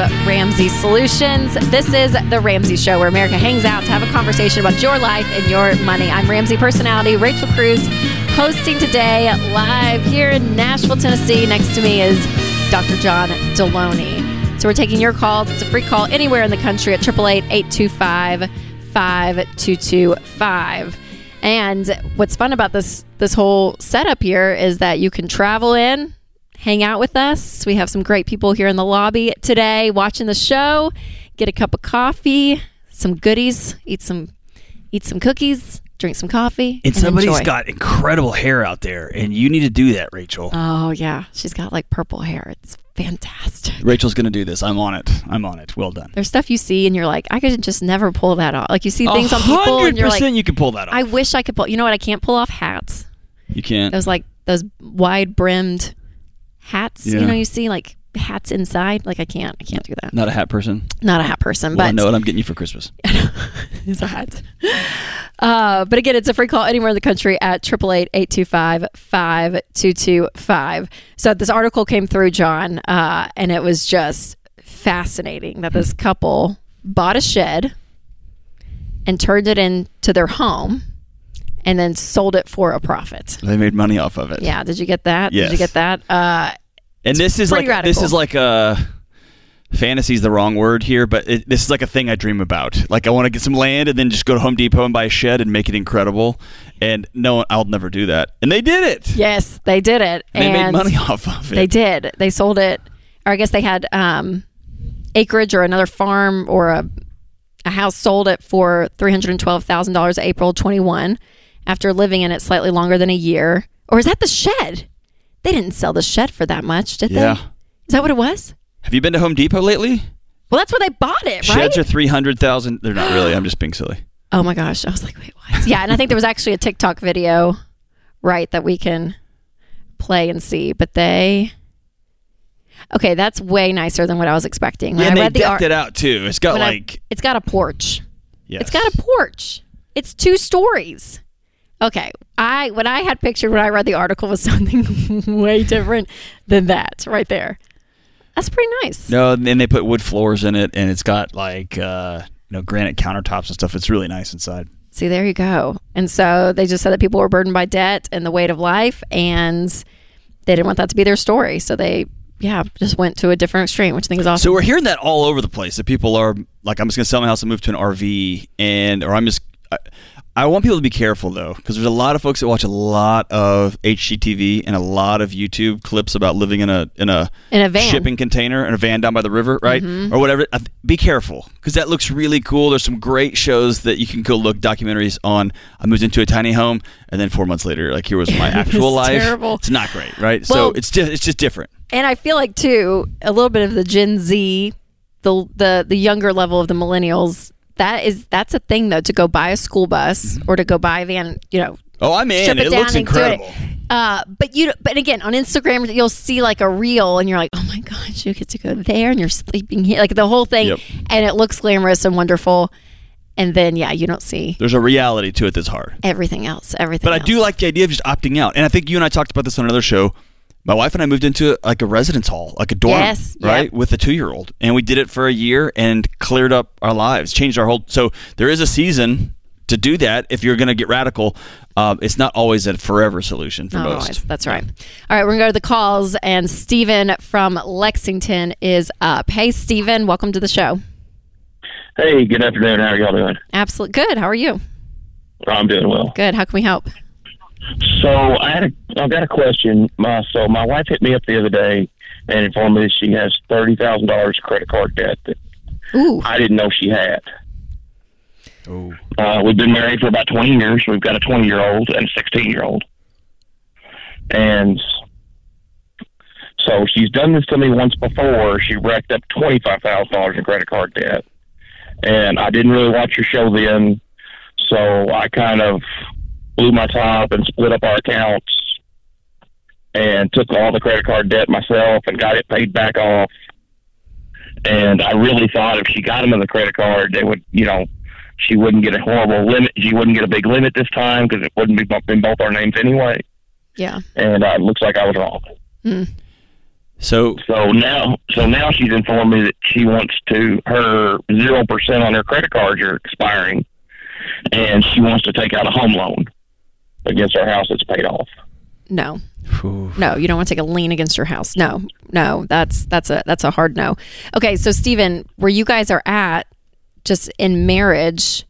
of Ramsey Solutions. This is The Ramsey Show, where America hangs out to have a conversation about your life and your money. I'm Ramsey personality Rachel Cruze, hosting today live here in Nashville, Tennessee. Next to me is Dr. John Delony. So we're taking your calls. It's a free call anywhere in the country at 888 825 5225. And what's fun about this this whole setup here is that you can travel in, hang out with us. We have some great people here in the lobby today watching the show. Get a cup of coffee, some goodies, eat some eat some cookies, drink some coffee, And somebody's enjoy. got incredible hair out there, and you need to do that, Rachel. Oh yeah, she's got like purple hair. It's fantastic. Rachel's going to do this. I'm on it. I'm on it. Well done. There's stuff you see and you're like, I could just never pull that off. Like you see things on people and you're like, you can pull that off. I wish I could pull. You know what? I can't pull off hats. you can't. Those like those wide brimmed hats. You know, you see like hats inside. Like I can't. I can't do that. Not a hat person. Not a hat person, Well, I know what I'm getting you for Christmas. is a hat. Uh, but again, it's a free call anywhere in the country at 888-825-5225. So this article came through, John, uh, and it was just fascinating that this couple bought a shed and turned it into their home and then sold it for a profit. They made money off of it. Yeah, did you get that? Did you get that? Uh, And this is like pretty this is like a fantasy is the wrong word here, but it, this is like a thing I dream about. Like I want to get some land and then just go to Home Depot and buy a shed and make it incredible. And no, I'll never do that. And they did it. yes, they did it. And they made money off of it. They did. They sold it, or I guess they had um, acreage or another farm or a, a house sold it for three hundred and twelve thousand dollars April twenty one, after living in it slightly longer than a year. Or is that the shed? They didn't sell the shed for that much, did they? Yeah. they? Is that what it was? Have you been to Home Depot lately? Well, that's where they bought it, right? Sheds are three hundred thousand. They're not really. I'm just being silly. Oh my gosh. I was like, wait, what? Yeah, and I think there was actually a TikTok video, right, that we can play and see. But they Okay, that's way nicer than what I was expecting. When Yeah, and I they read the decked art, it out too. It's got when I- like it's got a porch. yes. It's got a porch. It's two stories. Okay. I what I had pictured when I read the article was something way different than that right there. That's pretty nice. no. And they put wood floors in it, and it's got like uh, you know granite countertops and stuff. It's really nice inside. See, there you go. And so they just said that people were burdened by debt and the weight of life, and they didn't want that to be their story. So they, yeah, just went to a different extreme, which I think is awesome. So we're hearing that all over the place. That people are like, I'm just going to sell my house and move to an RV, and or I'm just. I, I want people to be careful though, because there's a lot of folks that watch a lot of HGTV and a lot of YouTube clips about living in a in a, In a van. Mm-hmm. shipping container in a van down by the river, right, or whatever. Be careful, because that looks really cool. There's some great shows that you can go look documentaries on. I moved into a tiny home, and then four months later, like here was my actual life. terrible. It's not great, right? Well- so it's just it's just different. and I feel like too a little bit of the Gen Z, the the the younger level of the millennials. That is that's a thing though to go buy a school bus or to go buy a van. You know, Oh, I'm in. it, It, looks do it. incredible. Uh, but you, but again, on Instagram, you'll see like a reel, and you're like, oh my gosh, you get to go there, and you're sleeping here, like the whole thing, Yep. and it looks glamorous and wonderful. And then, yeah, you don't see There's a reality to it that's hard. everything else. Everything. But I do like the idea of just opting out. And I think you and I talked about this on another show. My wife and I moved into like a residence hall, like a dorm, Yes, right, yep. with a two-year-old, and we did it for a year and cleared up our lives, changed our whole. So there is a season to do that if you're going to get radical. Uh, it's not always a forever solution for Not most. always. That's right. All right, we're gonna go to the calls, and Stephen from Lexington is up. Hey, Stephen, welcome to the show. Hey, good afternoon. How are y'all doing? Absolutely good. How are you? I'm doing well. Good. How can we help? So I had a, I've got a question. My so my wife hit me up the other day and informed me that she has thirty thousand dollars credit card debt that Ooh, I didn't know she had. Oh. Uh, we've been married for about twenty years. We've got a twenty year old and a sixteen year old, and so she's done this to me once before. She racked up twenty five thousand dollars in credit card debt, and I didn't really watch your show then, so I kind of blew my top and split up our accounts and took all the credit card debt myself and got it paid back off. And I really thought if she got them in the credit card, they would, you know, she wouldn't get a horrible limit. She wouldn't get a big limit this time because it wouldn't be in both our names anyway. yeah. And uh, it looks like I was wrong. So So now, so now she's informed me that she wants to her zero percent on her credit cards are expiring, and she wants to take out a home loan against our house that's paid off. No. Phew. No, you don't want to take a lien against your house. No, no, that's that's a that's a hard no. Okay, so Stephen, where you guys are at, just in marriage,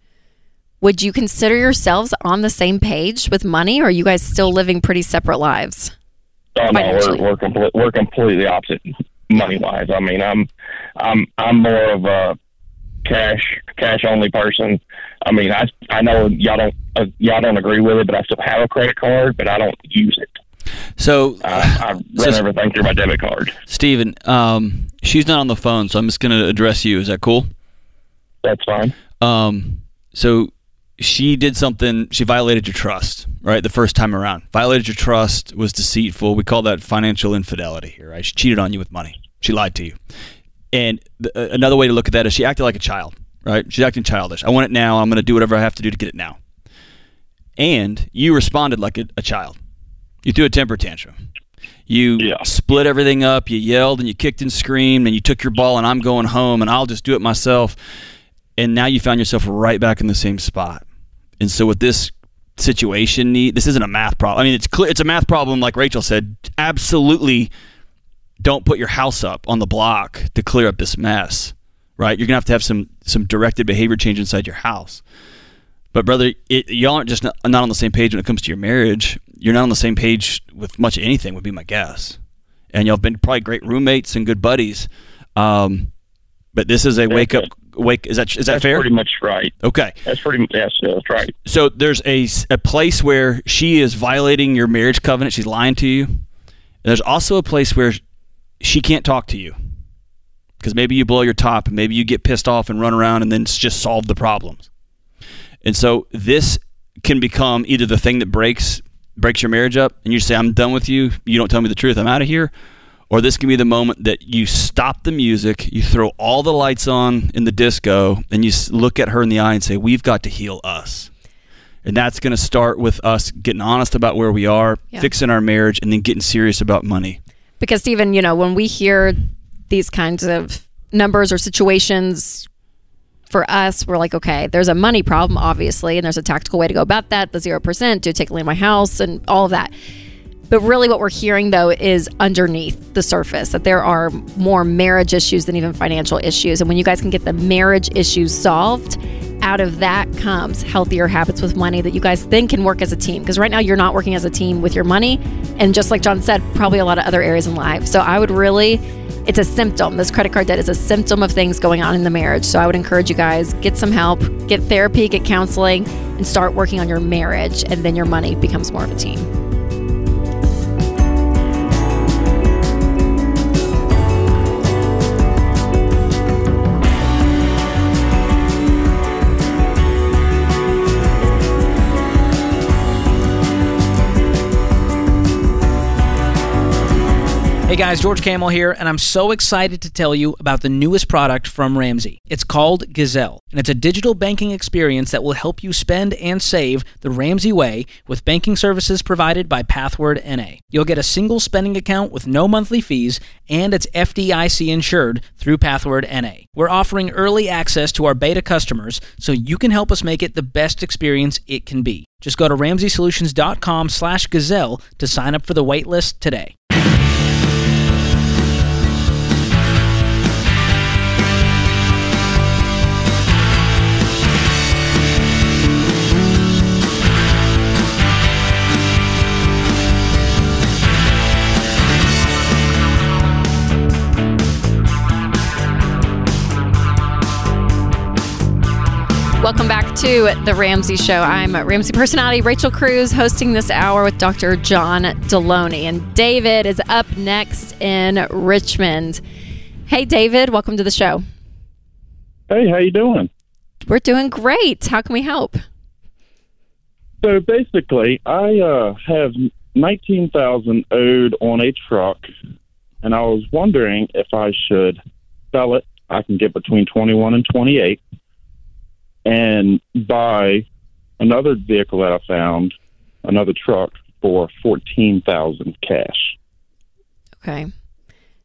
would you consider yourselves on the same page with money, or are you guys still living pretty separate lives? Oh no, we're we're, complete, we're completely opposite money wise. I mean, I'm I'm I'm more of a cash cash only person. I mean, I I know y'all don't uh, y'all don't agree with it, but I still have a credit card, but I don't use it. So, I, I run So- everything through my debit card. Steven, um, she's not on the phone, so I'm just going to address you. Is that cool? That's fine. Um, so she did something. She violated your trust, right? The first time around, violated your trust, was deceitful. We call that financial infidelity here, right? She cheated on you with money. She lied to you. And the, uh, another way to look at that is she acted like a child, right? She's acting childish. I want it now. I'm going to do whatever I have to do to get it now. And you responded like a, a child. You threw a temper tantrum. You Yeah. split everything up. You yelled and you kicked and screamed and you took your ball and I'm going home and I'll just do it myself. And now you found yourself right back in the same spot. And so with this situation need this isn't a math problem. I mean it's clear it's a math problem like Rachel said. Absolutely don't put your house up on the block to clear up this mess. Right? You're going to have to have some some directed behavior change inside your house. But brother, it, y'all aren't just not, not on the same page when it comes to your marriage. You're not on the same page with much of anything, would be my guess. And y'all have been probably great roommates and good buddies. Um, but this is a wake up. Wake is that is that That's fair? pretty much right. Okay, That's pretty. Yes, that's right. so there's a, a place where she is violating your marriage covenant. She's lying to you. There's also a place where she can't talk to you because maybe you blow your top and maybe you get pissed off and run around and then just solve the problems. And so this can become either the thing that breaks breaks your marriage up and you say I'm done with you, you don't tell me the truth, I'm out of here, or this can be the moment that you stop the music, you throw all the lights on in the disco and you look at her in the eye and say we've got to heal us. And that's going to start with us getting honest about where we are, Yeah. fixing our marriage and then getting serious about money. Because Stephen, you know, when we hear these kinds of numbers or situations for us, we're like, okay, there's a money problem, obviously, and there's a tactical way to go about that. The zero percent, do take a my house, and all of that. But really, what we're hearing though is underneath the surface that there are more marriage issues than even financial issues. And when you guys can get the marriage issues solved, out of that comes healthier habits with money that you guys then can work as a team. Because right now, you're not working as a team with your money. And just like John said, probably a lot of other areas in life. So I would really, it's a symptom. This credit card debt is a symptom of things going on in the marriage. So I would encourage you guys get some help, get therapy, get counseling, and start working on your marriage. And then your money becomes more of a team. Guys, George Kamel here, and I'm so excited to tell you about the newest product from Ramsey. It's called Gazelle, and it's a digital banking experience that will help you spend and save the Ramsey way with banking services provided by Pathward NA. You'll get a single spending account with no monthly fees, and it's FDIC insured through Pathward NA. We're offering early access to our beta customers so you can help us make it the best experience it can be. Just go to ramseysolutions.com slash gazelle to sign up for the waitlist today. Welcome back to The Ramsey Show. I'm Ramsey personality Rachel Cruze hosting this hour with Dr. John Delony. And David is up next in Richmond. Hey, David, welcome to the show. Hey, how you doing? We're doing great. How can we help? So basically, I uh, have nineteen thousand owed on a truck, and I was wondering if I should sell it. I can get between twenty one and twenty eight, and buy another vehicle that I found, another truck for fourteen thousand cash. Okay.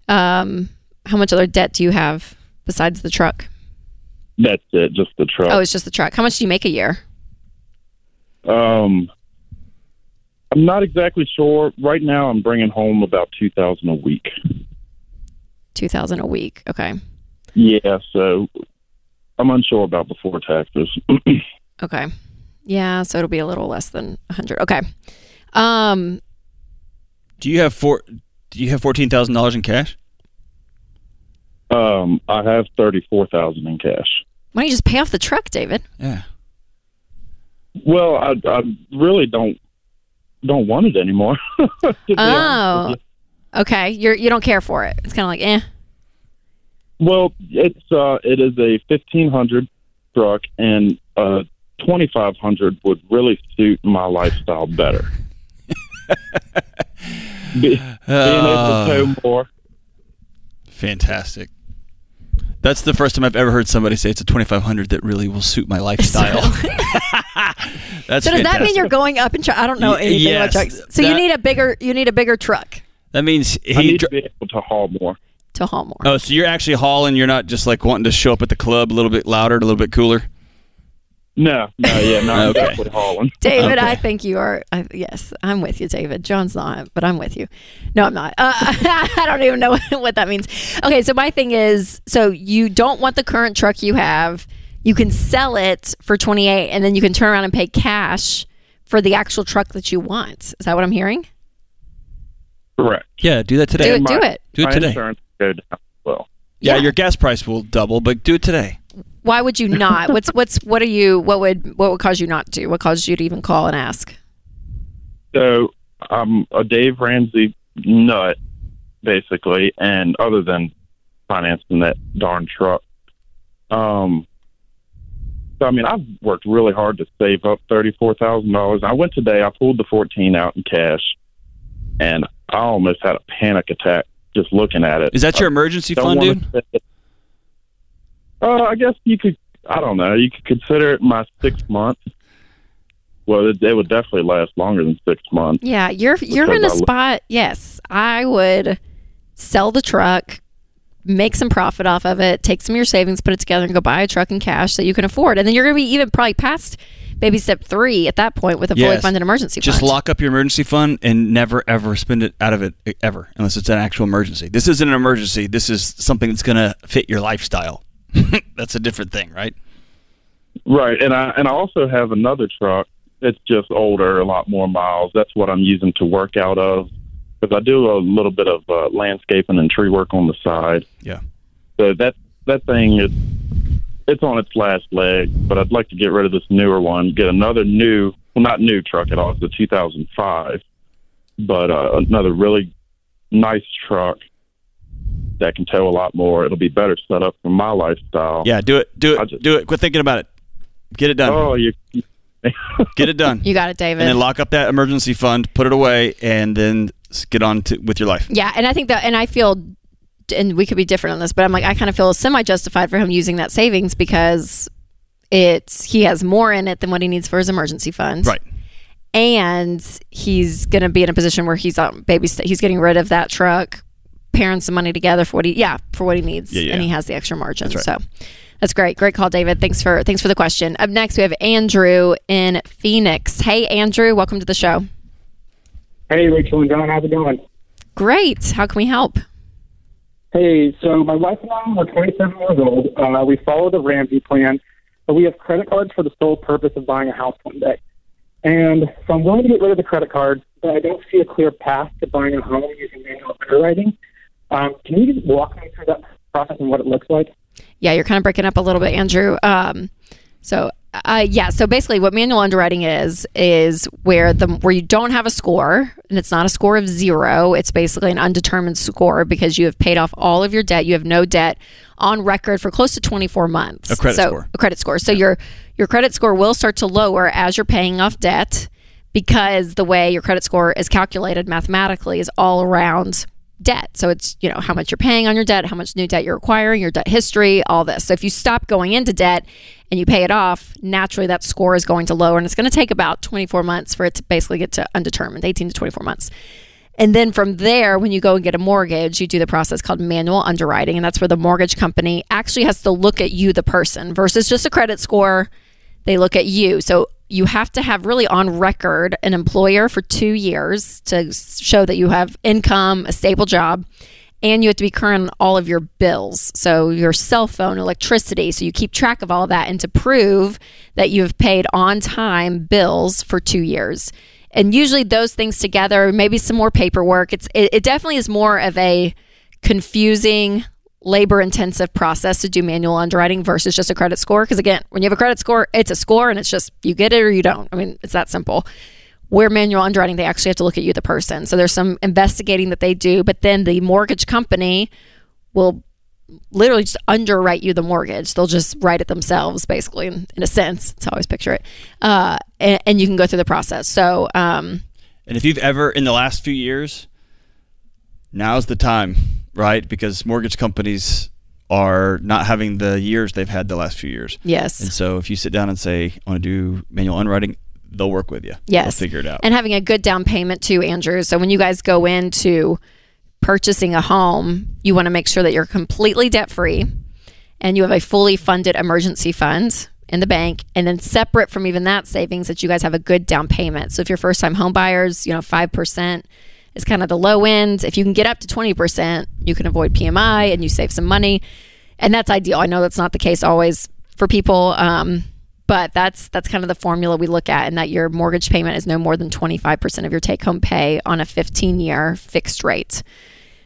Um, how much other debt do you have besides the truck? That's it, just the truck. Oh, it's just the truck. How much do you make a year? Um, I'm not exactly sure. Right now, I'm bringing home about two thousand a week. Two thousand a week. Okay. Yeah, so I'm unsure about before taxes. Okay. Yeah, so it'll be a little less than a hundred. Okay. Um, Do you have four? Do you have fourteen thousand dollars in cash? um, I have thirty four thousand in cash. why don't you just pay off the truck, David? Yeah. Well, I, I really don't don't want it anymore. to be honest Oh. Okay. You're you don't care for it. It's kind of like eh. Well, it's uh, it is a fifteen hundred truck, and uh, twenty five hundred would really suit my lifestyle better. Be, being able to tow more. Fantastic. That's the first time I've ever heard somebody say it's a 2500 that really will suit my lifestyle. That's So does that mean you're going up in truck? I don't know anything yes, about trucks. So you need a bigger you need a bigger truck That means I he. need dr- to be able to haul more. To haul more. oh, so you're actually hauling. You're not just like wanting to show up at the club a little bit louder, a little bit cooler. No, no, yeah, not Okay. exactly hauling. David, Okay. I think you are. I, yes, I'm with you, David. John's not, but I'm with you. No, I'm not. Uh, I don't even know what that means. Okay, so my thing is, so you don't want the current truck you have. You can sell it for 28, and then you can turn around and pay cash for the actual truck that you want. Is that what I'm hearing? Correct. Yeah, do that today. Do it. my- Do it. Do it today. insurance go down as well. Yeah, Yeah. your gas price will double, but do it today. Why would you not? What's what's what are you? What would what would cause you not to? What caused you to even call and ask? So I'm a Dave Ramsey nut, basically, and other than financing that darn truck. Um, so I mean, I've worked really hard to save up thirty four thousand dollars. I went today. I pulled the fourteen out in cash, and I almost had a panic attack just looking at it. Is that your emergency I fund, dude? say. Uh, I guess you could. I don't know. You could consider it my six months. Well, it, it would definitely last longer than six months. Yeah, you're you're in a Because I lo- spot. Yes, I would sell the truck, make some profit off of it, take some of your savings, put it together, and go buy a truck in cash that you can afford. And then you're going to be even probably past baby step three at that point with a fully Yes. funded emergency Just fund. lock up your emergency fund and never ever spend it out of it ever, unless it's an actual emergency. This isn't an emergency. This is something that's going to fit your lifestyle. that's a different thing, right? Right, and I and I also have another truck. It's just older, a lot more miles. That's what I'm using to work out of because I do a little bit of uh, landscaping and tree work on the side. Yeah. So that that thing is it's on its last leg, but I'd like to get rid of this newer one, get another new, well, not new truck at all. It's a 2005, but uh, another really nice truck that can tow a lot more. It'll be better set up for my lifestyle. Yeah, do it. Do it. just- do it. Quit thinking about it. Get it done. Oh, you. Get it done. you got it, David. and then lock up that emergency fund, put it away, and then get on to, with your life. yeah, and I think that, and I feel, and we could be different on this, but I'm like, I kind of feel semi justified for him using that savings because it's he has more in it than what he needs for his emergency fund. Right. and he's going to be in a position where he's on baby st- he's getting rid of that truck pairing some money together for what he yeah for what he needs. Yeah, yeah. and he has the extra margin. That's so that's great. Great call david. Thanks for thanks for the question. Up next we have andrew in phoenix. Hey andrew. Welcome to the show. Hey, Rachel and John, how's it going? great. How can we help Hey, so my wife and I are 27 years old. Uh, we follow the Ramsey plan, but we have credit cards for the sole purpose of buying a house one day. And so I'm willing to get rid of the credit cards, but I don't see a clear path to buying a home using manual underwriting. Um, can you just walk me through that process and what it looks like? yeah you're kind of breaking up a little bit andrew um, so uh, yeah so basically what manual underwriting is is where the where you don't have a score and it's not a score of zero it's basically an undetermined score because you have paid off all of your debt you have no debt on record for close to 24 months. A credit so, score. a credit score. So your your credit score will start to lower as you're paying off debt because the way your credit score is calculated mathematically is all around debt. So it's, you know, how much you're paying on your debt, how much new debt you're acquiring, your debt history, all this. So if you stop going into debt and you pay it off, naturally that score is going to lower and it's going to take about 24 months for it to basically get to undetermined, 18 to 24 months. And then from there, when you go and get a mortgage, you do the process called manual underwriting. And that's where the mortgage company actually has to look at you, the person, versus just a credit score. They look at you. So you have to have really on record an employer for two years to show that you have income, a stable job, and you have to be current on all of your bills. So your cell phone, electricity. So you keep track of all of that and to prove that you have paid on time bills for two years and usually those things together, maybe some more paperwork. It's it, it definitely is more of a confusing, labor intensive process to do manual underwriting versus just a credit score. Because again, when you have a credit score, it's a score and it's just you get it or you don't. I mean, it's that simple. Where manual underwriting, they actually have to look at you, the person. So there's some investigating that they do, but then the mortgage company will literally just underwrite you the mortgage. They'll just write it themselves, basically, in, in a sense. That's how I always picture it. Uh, and, and, you can go through the process. So, um, and if you've ever in the last few years, now's the time, right? Because mortgage companies are not having the years they've had the last few years. Yes. And so if you sit down and say, I want to do manual underwriting, they'll work with you. Yes. They'll figure it out. And having a good down payment too, Andrew. So when you guys go into purchasing a home, you want to make sure that you're completely debt free and you have a fully funded emergency fund in the bank and then separate from even that savings that you guys have a good down payment. So if you're first time home buyers, you know, 5% is kind of the low end. If you can get up to 20%, you can avoid PMI and you save some money. And that's ideal. I know that's not the case always for people. Um, but that's that's kind of the formula we look at and that your mortgage payment is no more than 25% of your take home pay on a 15 year fixed rate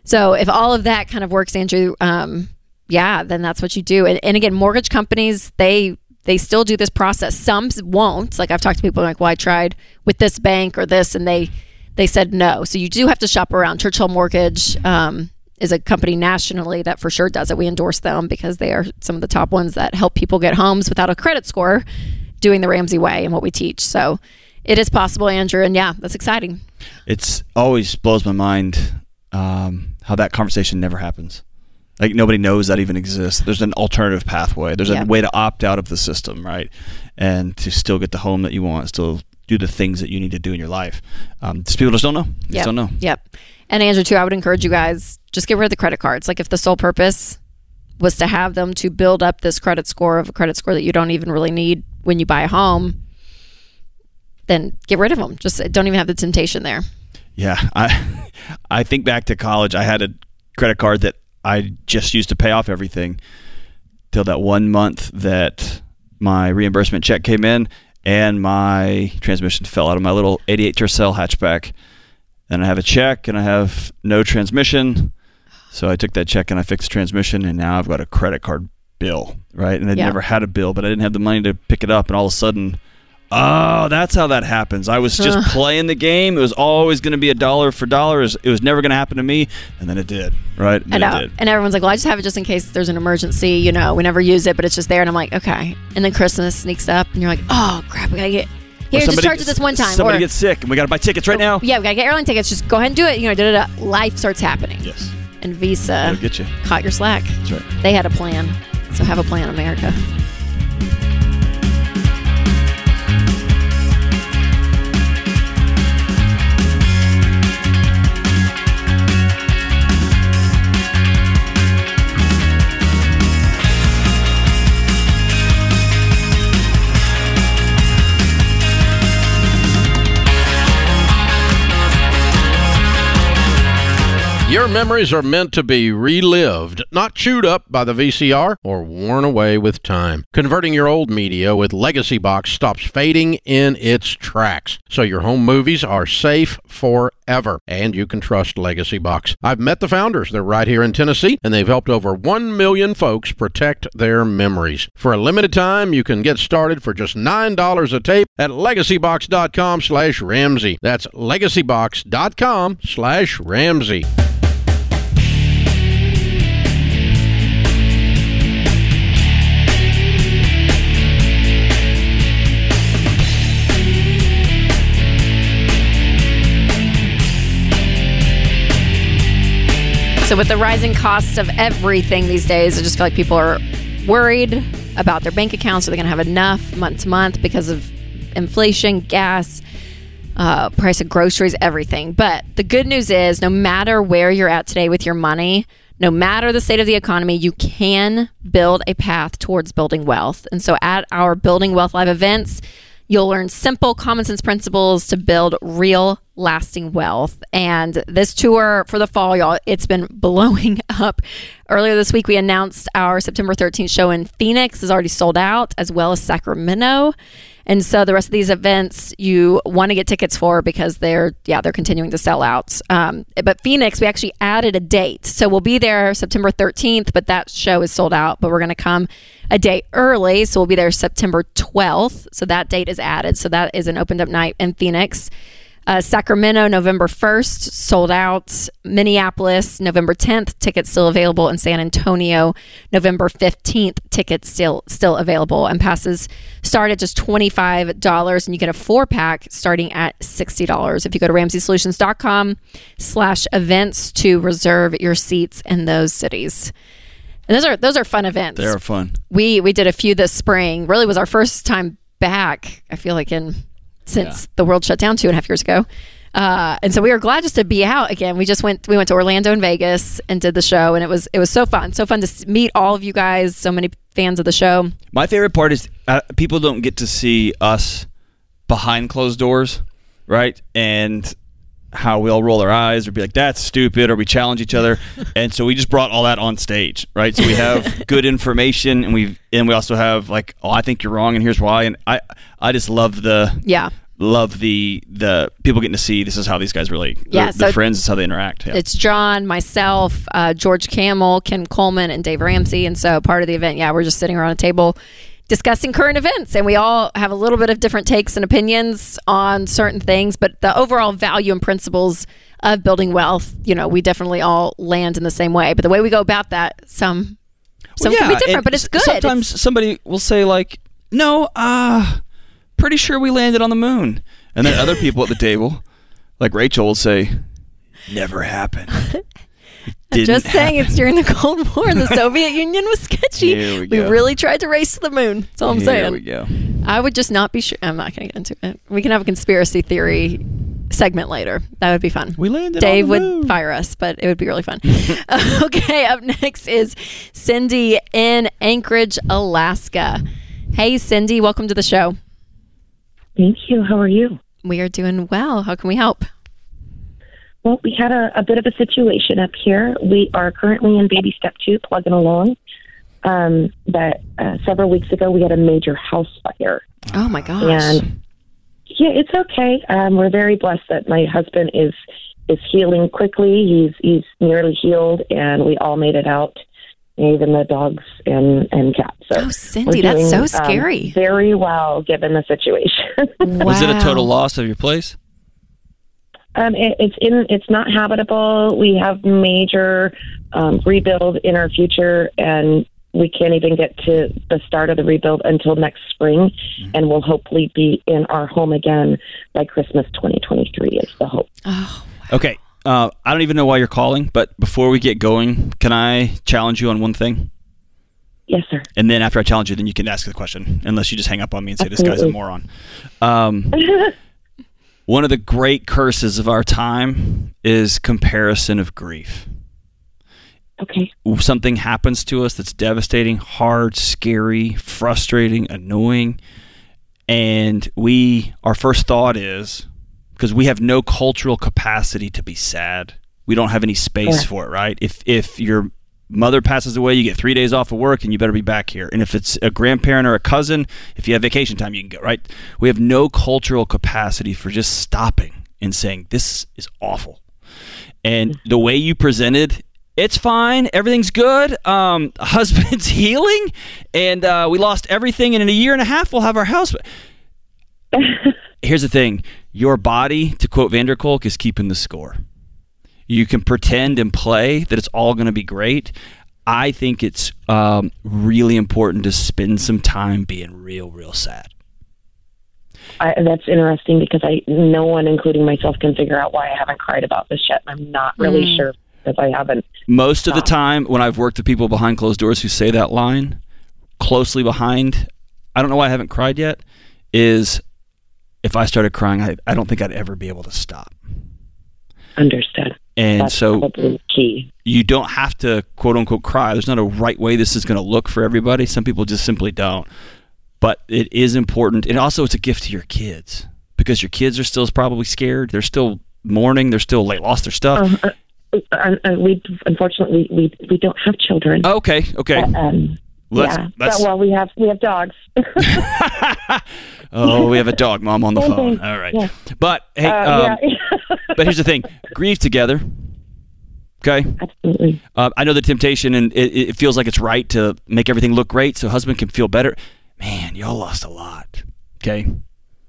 so if all of that kind of works, Andrew, um, yeah, then that's what you do. And, and again, mortgage companies, they they still do this process. Some won't. Like I've talked to people like, well, I tried with this bank or this, and they they said no. So you do have to shop around. Churchill Mortgage um, is a company nationally that for sure does it. We endorse them because they are some of the top ones that help people get homes without a credit score, doing the Ramsey way and what we teach. So it is possible, Andrew, and yeah, that's exciting. It's always blows my mind um, how that conversation never happens. Like nobody knows that even exists. There's an alternative pathway. There's a way to opt out of the system, right? And to still get the home that you want, still do the things that you need to do in your life. Um, just people just don't know. Just yep. don't know. Yep. And Andrew, too, I would encourage you guys just get rid of the credit cards. Like if the sole purpose was to have them to build up this credit score of a credit score that you don't even really need when you buy a home, then get rid of them. Just don't even have the temptation there. Yeah, I I think back to college. I had a credit card that I just used to pay off everything till that one month that my reimbursement check came in and my transmission fell out of my little 88 Tercel hatchback. And I have a check and I have no transmission. So I took that check and I fixed the transmission and now I've got a credit card bill, right? And I'd yeah. never had a bill, but I didn't have the money to pick it up and all of a sudden Oh, that's how that happens. I was just playing the game. It was always going to be a dollar for dollars. It was never going to happen to me, and then it did. Right? And know. And everyone's like, "Well, I just have it just in case there's an emergency." You know, we never use it, but it's just there. And I'm like, "Okay." And then Christmas sneaks up, and you're like, "Oh crap, we gotta get." Here, somebody, just charge it this one time. Somebody or, gets sick, and we gotta buy tickets right oh, now. Yeah, we gotta get airline tickets. Just go ahead and do it. You know, da da da. Life starts happening. Yes. And Visa get you. caught your slack. That's right. They had a plan, so have a plan, America. Your memories are meant to be relived, not chewed up by the VCR or worn away with time. Converting your old media with Legacybox stops fading in its tracks, so your home movies are safe forever, and you can trust Legacybox. I've met the founders. They're right here in Tennessee, and they've helped over 1 million folks protect their memories. For a limited time, you can get started for just $9 a tape at legacybox.com slash Ramsey. That's legacybox.com slash Ramsey. So, with the rising costs of everything these days, I just feel like people are worried about their bank accounts. Are they going to have enough month to month because of inflation, gas? uh, price of groceries, everything. But the good news is, no matter where you're at today with your money, no matter the state of the economy, you can build a path towards building wealth. And so at our Building Wealth Live events, you'll learn simple common sense principles to build real lasting wealth. And this tour for the fall, y'all, it's been blowing up. Earlier this week, we announced our September 13th show in Phoenix is already sold out, as well as Sacramento. And so the rest of these events you want to get tickets for because they're yeah they're continuing to sell out. Um, but Phoenix we actually added a date, so we'll be there September 13th. But that show is sold out. But we're going to come a day early, so we'll be there September 12th. So that date is added. So that is an opened up night in Phoenix. Uh, Sacramento, November 1st, sold out. Minneapolis, November 10th, tickets still available. And San Antonio, November 15th, tickets still still available. And passes start at just $25 and you get a four pack starting at $60. If you go to RamseySolutions.com slash events to reserve your seats in those cities. And those are those are fun events. They are fun. We we did a few this spring. Really was our first time back. I feel like in since Yeah. the world shut down two and a half years ago. Uh, and so we were glad just to be out again. We just went we went to Orlando and Vegas and did the show, and it was it was so fun, so fun to meet all of you guys. So many fans of the show. My favorite part is uh, people don't get to see us behind closed doors, right? And how we all roll our eyes or be like, "That's stupid," or we challenge each other, and so we just brought all that on stage, right? So we have good information, and we and we also have like, "Oh, I think you're wrong, and here's why." And I I just love the Yeah, love the the people getting to see this is how these guys really Yeah, they're, so- they're friends. Is how they interact. Yeah. it's John, myself, uh, George Kamel, Ken Coleman, and Dave Ramsey. And so part of the event, yeah, we're just sitting around a table discussing current events, and we all have a little bit of different takes and opinions on certain things, but the overall value and principles of building wealth, you know, we definitely all land in the same way. But the way we go about that, some some Well, can be yeah, different, but it's good. Sometimes It's- somebody will say like, "No, uh, pretty sure we landed on the moon," and then other people at the table, like Rachel, will say, "Never happened." It I'm didn't just saying happen." it's during the Cold War and the Soviet Union was sketchy. Here we really tried to race to the moon. That's all I'm Here saying. we go. I would just not be sure. I'm not going to get into it. We can have a conspiracy theory segment later. That would be fun. We landed. Dave on the would moon. fire us, but it would be really fun. okay, up next is Cindy in Anchorage, Alaska. Hey, Cindy, welcome to the show. Thank you. How are you? We are doing well. How can we help? Well, we had a, a bit of a situation up here. We are currently in baby step two, plugging along. Um, but uh, several weeks ago, we had a major house fire. Oh my gosh. And yeah, it's okay. Um, we're very blessed that my husband is is healing quickly. He's he's nearly healed, and we all made it out, even the dogs and and cats. So oh, we're Cindy, that's so doing, um, scary. very well given the situation. Was it a total loss of your place? Um, it, it's in. It's not habitable. We have major um, rebuild in our future, and we can't even get to the start of the rebuild until next spring, and we'll hopefully be in our home again by Christmas 2023. Is the hope. Oh, Okay. Uh, I don't even know why you're calling, but before we get going, can I challenge you on one thing? Yes, sir. And then after I challenge you, then you can ask the question, unless you just hang up on me and say this guy's a moron. Um, one of the great curses of our time is comparison of grief. Okay. Something happens to us that's devastating, hard, scary, frustrating, annoying, and we our first thought is because we have no cultural capacity to be sad. We don't have any space Yeah. for it, right? If if your mother passes away, you get three days off of work and you better be back here. And if it's a grandparent or a cousin, if you have vacation time, you can go, right? We have no cultural capacity for just stopping and saying, This is awful. And the way you presented, it's fine. Everything's good. Um, husband's healing, and uh, we lost everything. And in a year and a half, we'll have our house. But here's the thing: your body, to quote van der Kolk, is keeping the score. You can pretend and play that it's all going to be great. I think it's um, really important to spend some time being real, real sad. I, that's interesting because I no one, including myself, can figure out why I haven't cried about this yet. I'm not really Mm. sure because I haven't. Most of the Oh. time, when I've worked with people behind closed doors who say that line, closely behind, I don't know why I haven't cried yet, is if I started crying, I, I don't think I'd ever be able to stop. Understood. And That's so key. you don't have to quote unquote cry. There's not a right way this is going to look for everybody. Some people just simply don't. But it is important. And also, it's a gift to your kids because your kids are still probably scared. They're still mourning. They're still like lost their stuff. Uh, uh, uh, we unfortunately we we don't have children. okay, okay. Um, That's- yeah. But, well, we have we have dogs. oh, we have a dog mom on the Same phone. thing. All right. Yeah. But hey, Uh, um, yeah. but here's the thing: grieve together. Okay. Absolutely. Uh, I know the temptation, and it, it feels like it's right to make everything look great so husband can feel better. Man, y'all lost a lot. Okay.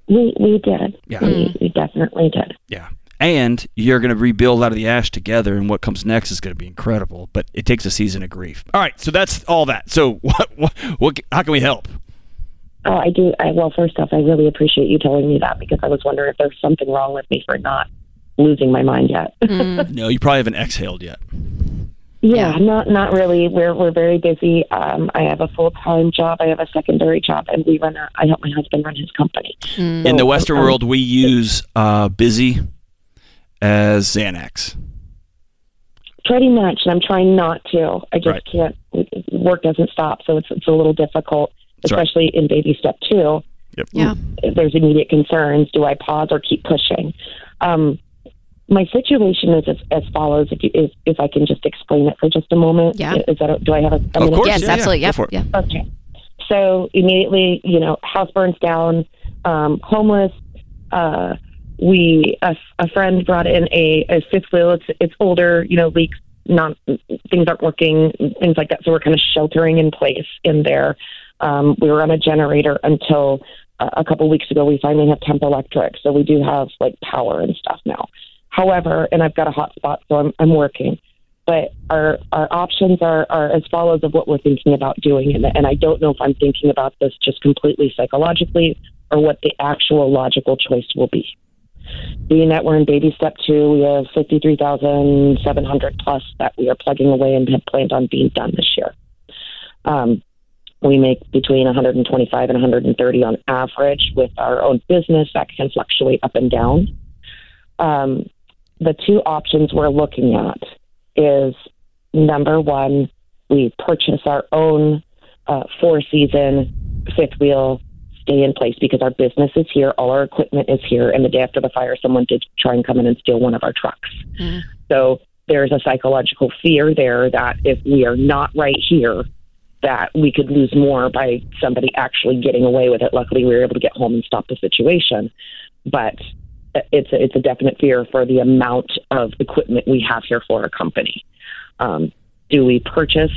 We we did. Yeah. We, we definitely did. Yeah. And you're going to rebuild out of the ash together, and what comes next is going to be incredible. But it takes a season of grief. All right, so that's all that. So what? What? what how can we help? Oh, I do. I, well, first off, I really appreciate you telling me that because I was wondering if there's something wrong with me for not losing my mind yet. No, you probably haven't exhaled yet. Yeah, not not really. We're we're very busy. Um, I have a full time job. I have a secondary job, and we run. A, I help my husband run his company. In the Western um, world, we use uh, busy as Xanax. Pretty much, and I'm trying not to. I just Right. can't. Work doesn't stop, so it's it's a little difficult, That's right. especially in baby step two. Yep. Yeah. If there's immediate concerns, do I pause or keep pushing? Um, my situation is as, as follows. If, you, if if I can just explain it for just a moment, Yeah. Is that do I have a, a Of minute? course. Yes, yeah, yeah. absolutely. Go Yeah. for it. Yeah. Okay. So immediately, you know, house burns down, um, homeless. Uh, we a, a friend brought in a, a fifth wheel. It's it's older, you know, leaks, not things aren't working, things like that. So we're kind of sheltering in place in there. Um, we were on a generator until uh, a couple weeks ago. We finally have temp electric, so we do have like power and stuff now. However, and I've got a hot spot, so I'm I'm working but our our options are, are as follows of what we're thinking about doing and, and I don't know if I'm thinking about this just completely psychologically or what the actual logical choice will be. Being that we're in baby step two, we have fifty three thousand seven hundred plus that we are plugging away and have planned on being done this year. Um, we make between 125 and 130 on average with our own business. That can fluctuate up and down. Um, the two options we're looking at is number one, we purchase our own uh, four season fifth wheel, stay in place because our business is here, all our equipment is here, and the day after the fire, someone did try and come in and steal one of our trucks. Mm. So there's a psychological fear there that if we are not right here, that we could lose more by somebody actually getting away with it. Luckily, we were able to get home and stop the situation, but it's a, it's a definite fear for the amount of equipment we have here for our company. Um, do we purchase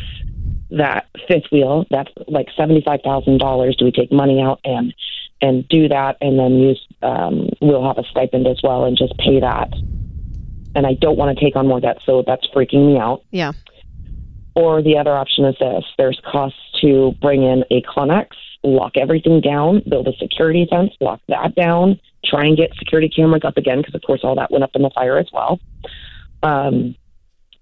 that fifth wheel? That's like seventy five thousand dollars. Do we take money out and and do that, and then use? Um, we'll have a stipend as well, and just pay that. And I don't want to take on more debt, so that's freaking me out. Yeah. Or the other option is this: there's costs to bring in a Conex, lock everything down, build a security fence, lock that down, try and get security cameras up again because, of course, all that went up in the fire as well. Um,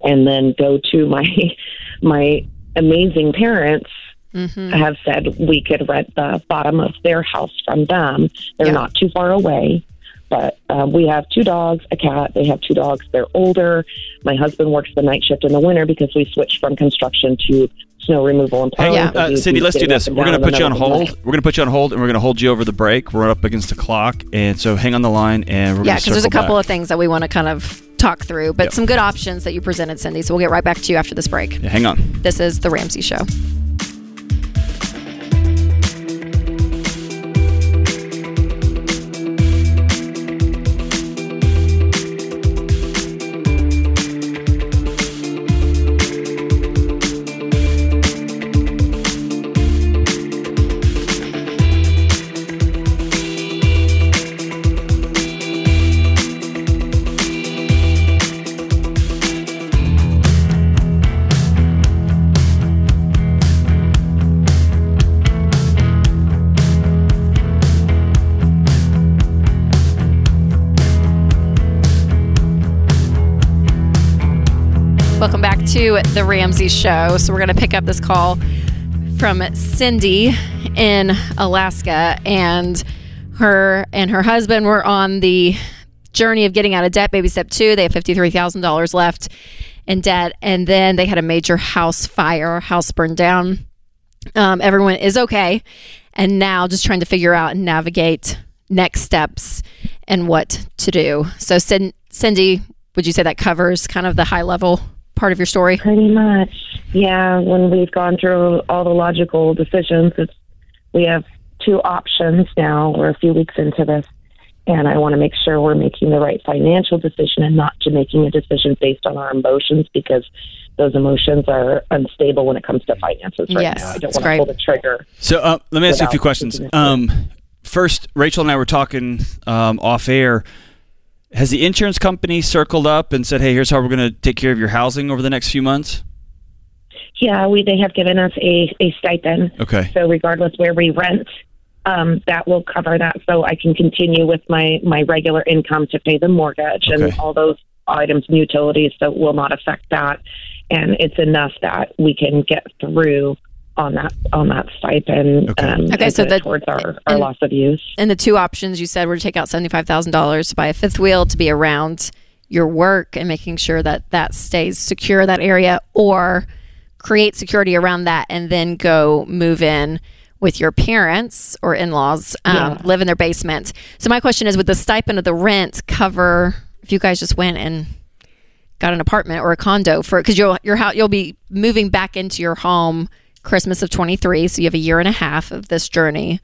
and then go to my my amazing parents Mm-hmm. have said we could rent the bottom of their house from them. They're Yeah. not too far away, but uh, we have two dogs, a cat. They have two dogs. They're older. My husband works the night shift in the winter because we switched from construction to snow removal and plowing. Hey, So uh, Cindy, let's do this. We're going to put you on middle of the hold. night. We're going to put you on hold, and we're going to hold you over the break. We're up against the clock, and so hang on the line, and we're Yeah, because there's a couple back. of things that we want to kind of talk through, but Yep. some good options that you presented, Cindy. So we'll get right back to you after this break. Yeah, hang on. This is The Ramsey Show. Welcome back to The Ramsey Show. So, we're going to pick up this call from Cindy in Alaska. And her and her husband were on the journey of getting out of debt. Baby step two, they have fifty-three thousand dollars left in debt, and then they had a major house fire, house burned down. Um, everyone is okay, and now just trying to figure out and navigate next steps and what to do. So, Cindy, would you say that covers kind of the high level part of your story? Pretty much. Yeah, when we've gone through all the logical decisions, it's we have two options now. We're a few weeks into this, and I want to make sure we're making the right financial decision and not to making a decision based on our emotions because those emotions are unstable when it comes to finances right Yes, now. I don't that's want to pull the trigger. So uh, let me ask you a few questions. Um, first, Rachel and I were talking um, off air. Has the insurance company circled up and said, "Hey, here's how we're going to take care of your housing over the next few months"? Yeah, we they have given us a, a stipend. Okay. So regardless where we rent, um, that will cover that. So I can continue with my my regular income to pay the mortgage and all those items and utilities. So it will not affect that, and it's enough that we can get through on that on that stipend. Okay. Um, Okay, so put that- towards our, our and- loss of use. And the two options you said were to take out seventy-five thousand dollars to buy a fifth wheel to be around your work and making sure that that stays secure that area, or create security around that and then go move in with your parents or in-laws, um, Yeah. live in their basement. So my question is, would the stipend of the rent cover if you guys just went and got an apartment or a condo for because you'll your house you'll be moving back into your home Christmas of 23 so you have a year and a half of this journey.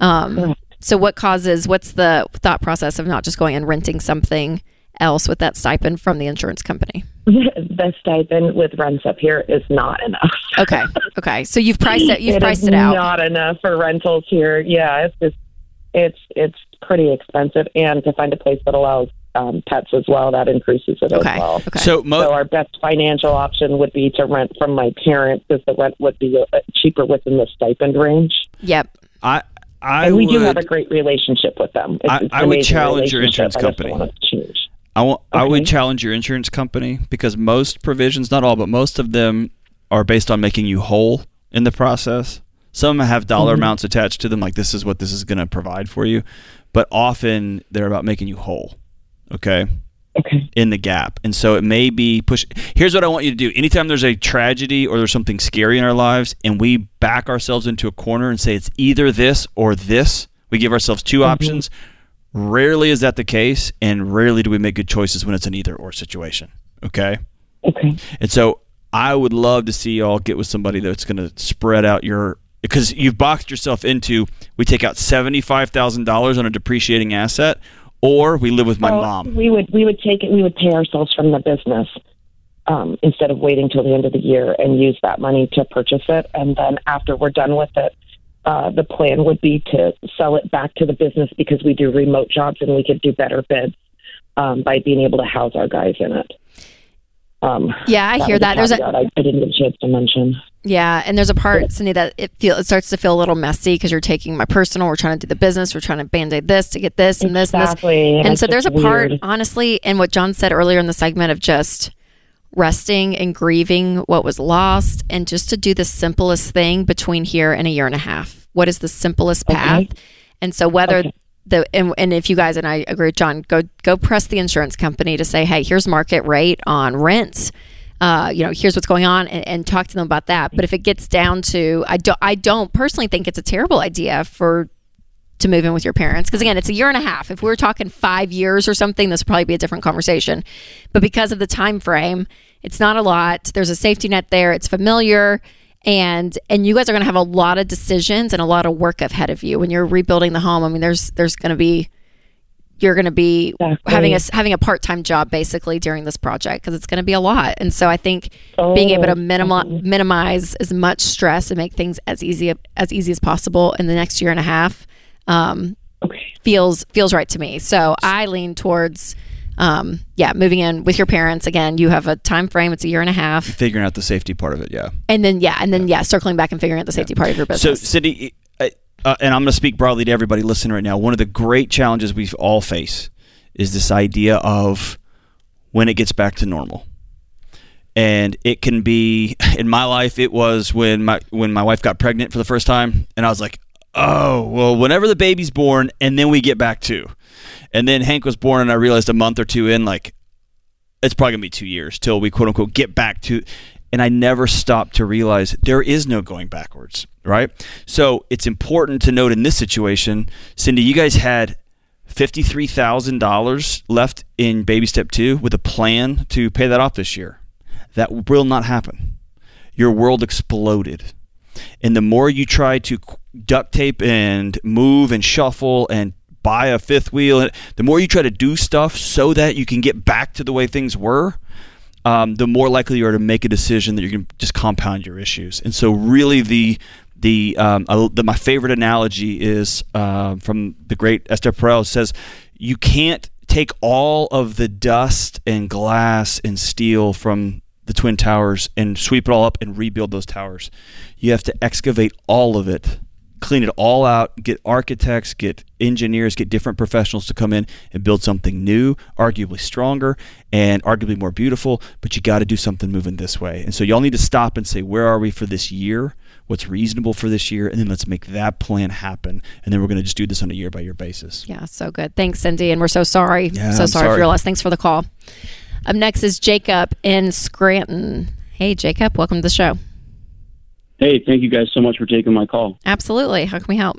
Um, so what causes what's the thought process of not just going and renting something else with that stipend from the insurance company? The stipend with rents up here is not enough. okay okay. So you've priced it you've It priced is it out. Not enough for rentals here. Yeah, it's just it's it's pretty expensive, and to find a place that allows um, pets as well, that increases it okay as well. okay So, mo- So our best financial option would be to rent from my parents, because the rent would be uh, cheaper within the stipend range. yep I I and we would do have a great relationship with them. It's, I- it's I an would challenge your insurance company. don't want it to change. I want I would challenge your insurance company because most provisions, not all, but most of them are based on making you whole in the process. Some have dollar Mm-hmm. amounts attached to them, like this is what this is going to provide for you, but often they're about making you whole. Okay. Okay. in the gap. And so it may be push. Here's what I want you to do. Anytime there's a tragedy or there's something scary in our lives and we back ourselves into a corner and say it's either this or this, we give ourselves 2 mm-hmm. options. Rarely is that the case, and rarely do we make good choices when it's an either or situation. Okay. Okay. And so I would love to see y'all get with somebody that's going to spread out your because you've boxed yourself into we take out seventy five thousand dollars on a depreciating asset, or we live with my Well, mom. We would we would take it. We would pay ourselves from the business um, instead of waiting till the end of the year and use that money to purchase it. And then after we're done with it, uh, the plan would be to sell it back to the business because we do remote jobs and we could do better bids um, by being able to house our guys in it. Um, yeah i that hear that there's a caveat I, I didn't get a chance to mention. Yeah, and there's a part, Cindy, that it feel it starts to feel a little messy because you're taking my personal. We're trying to do the business. We're trying to band aid this to get this and this and this. And it's so there's a part, weird. honestly, and what John said earlier in the segment of just resting and grieving what was lost, and just to do the simplest thing between here and a year and a half. What is the simplest path? Okay. And so whether Okay. the and, and if you guys and I agree, with John, go go press the insurance company to say, hey, here's market rate on rents. Uh, you know, here's what's going on, and, and talk to them about that. But if it gets down to, I don't, I don't personally think it's a terrible idea for to move in with your parents because again, it's a year and a half. If we were talking five years or something, this would probably be a different conversation. But because of the time frame, it's not a lot. There's a safety net there. It's familiar. And and you guys are going to have a lot of decisions and a lot of work ahead of you when you're rebuilding the home. I mean, there's there's going to be you're going to be Exactly. having a having a part time job basically during this project because it's going to be a lot. And so I think being able to Oh, minimi- minimize as much stress and make things as easy as easy as possible in the next year and a half um, Okay. feels feels right to me. So I lean towards. Um, yeah, moving in with your parents again. You have a time frame; it's a year and a half, Figuring out the safety part of it, yeah. and then yeah, and then yeah, circling back and figuring out the safety part of your business. So, business. Cindy, uh, and I'm going to speak broadly to everybody listening right now. One of the great challenges we all face is this idea of when it gets back to normal. And it can be in my life. It was when my when my wife got pregnant for the first time, and I was like, oh, well, whenever the baby's born, and then we get back to. And then Hank was born, and I realized a month or two in, like, it's probably to be two years till we quote unquote get back to. And I never stopped to realize there is no going backwards, right? So it's important to note in this situation, Cindy, you guys had $53,000 left in baby step two with a plan to pay that off this year. That will not happen. Your world exploded. And the more you try to duct tape and move and shuffle and buy a fifth wheel, the more you try to do stuff so that you can get back to the way things were, um, the more likely you are to make a decision that you can just compound your issues. And so, really, the the, um, the my favorite analogy is uh, from the great Esther Perel says, you can't take all of the dust and glass and steel from the twin towers and sweep it all up and rebuild those towers. You have to excavate all of it clean it all out, get architects, get engineers, get different professionals to come in and build something new, arguably stronger and arguably more beautiful, but you got to do something moving this way. And so y'all need to stop and say, where are we for this year? What's reasonable for this year? And then let's make that plan happen. And then we're going to just do this on a year by year basis. Yeah, so good. Thanks, Cindy. And we're so sorry. Yeah, so I'm sorry, for your loss. Thanks for the call. Up next is Jacob in Scranton. Hey, Jacob, welcome to the show. Hey, thank you guys so much for taking my call. Absolutely. How can we help?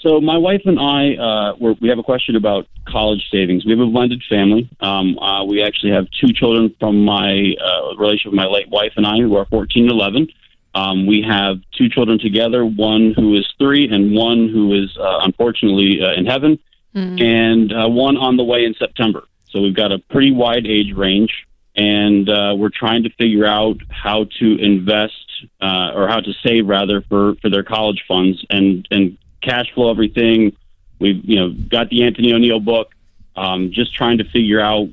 So, my wife and I, uh, we're, we have a question about college savings. We have a blended family. Um, uh, we actually have two children from my uh, relation with my late wife and I, who are 14 and 11. Um, we have two children together, one who is three and one who is uh, unfortunately uh, in heaven, and uh, one on the way in September. So we've got a pretty wide age range, and uh, we're trying to figure out how to invest uh, or how to save rather for, for their college funds and, and cash flow everything. We've you know got the Anthony ONeal book. Um, just trying to figure out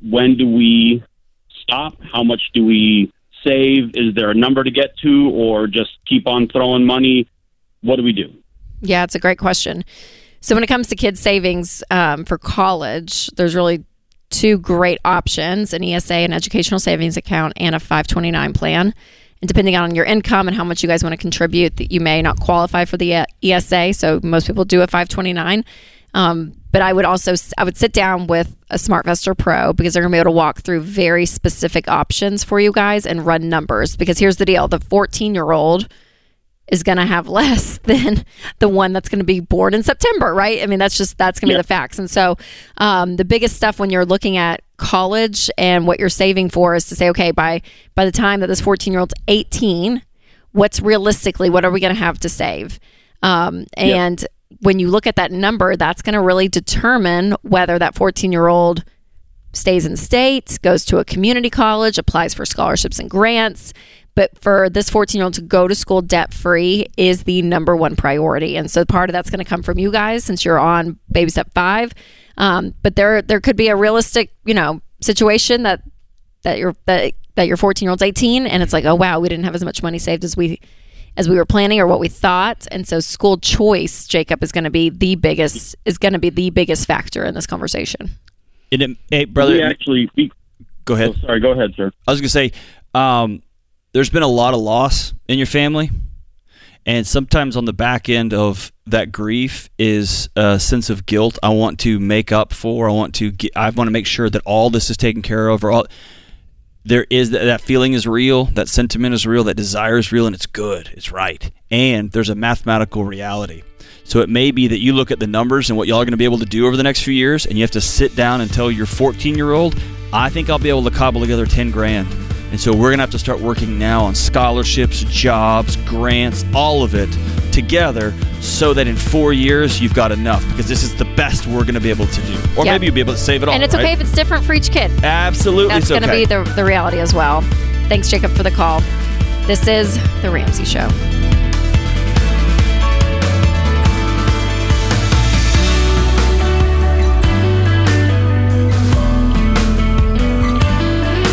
when do we stop? How much do we save? Is there a number to get to, or just keep on throwing money? What do we do? Yeah, it's a great question. So, when it comes to kids' savings um, for college, there's really two great options an ESA, an educational savings account, and a 529 plan. And depending on your income and how much you guys want to contribute, that you may not qualify for the ESA. So, most people do a 529. Um, but I would also I would sit down with a SmartVestor Pro because they're going to be able to walk through very specific options for you guys and run numbers. Because here's the deal: the 14 year old is going to have less than the one that's going to be born in September, right? I mean, that's just that's going to be the facts. And so, um, the biggest stuff when you're looking at college and what you're saving for is to say, okay, by by the time that this 14 year old's 18, what's realistically what are we going to have to save? Um, and when you look at that number, that's going to really determine whether that 14 year old stays in state, goes to a community college, applies for scholarships and grants. But for this 14 year old to go to school debt free is the number one priority. And so part of that's going to come from you guys since you're on baby step five. Um, but there there could be a realistic, you know, situation that that your that that your 14 year old's 18 and it's like, oh wow, we didn't have as much money saved as we as we were planning or what we thought. And so school choice, Jacob, is going to be the biggest is going to be the biggest factor in this conversation. And it, hey, brother, we actually we, go ahead. oh, sorry, go ahead, sir. I was gonna say, um, there's been a lot of loss in your family, and sometimes on the back end of that grief is a sense of guilt. I want to make up for. I want to. Get, I want to make sure that all this is taken care of. Or all there is that, that feeling is real. That sentiment is real. That desire is real, and it's good. It's right. And there's a mathematical reality. So it may be that you look at the numbers and what y'all are going to be able to do over the next few years, and you have to sit down and tell your 14 year old, I think I'll be able to cobble together 10 grand. And so we're going to have to start working now on scholarships, jobs, grants, all of it together so that in four years you've got enough because this is the best we're going to be able to do. Or Yeah. maybe you'll be able to save it all. and it's okay right? if it's different for each kid. Absolutely. That's going to okay. be the, the reality as well. Thanks, Jacob, for the call. This is The Ramsey Show.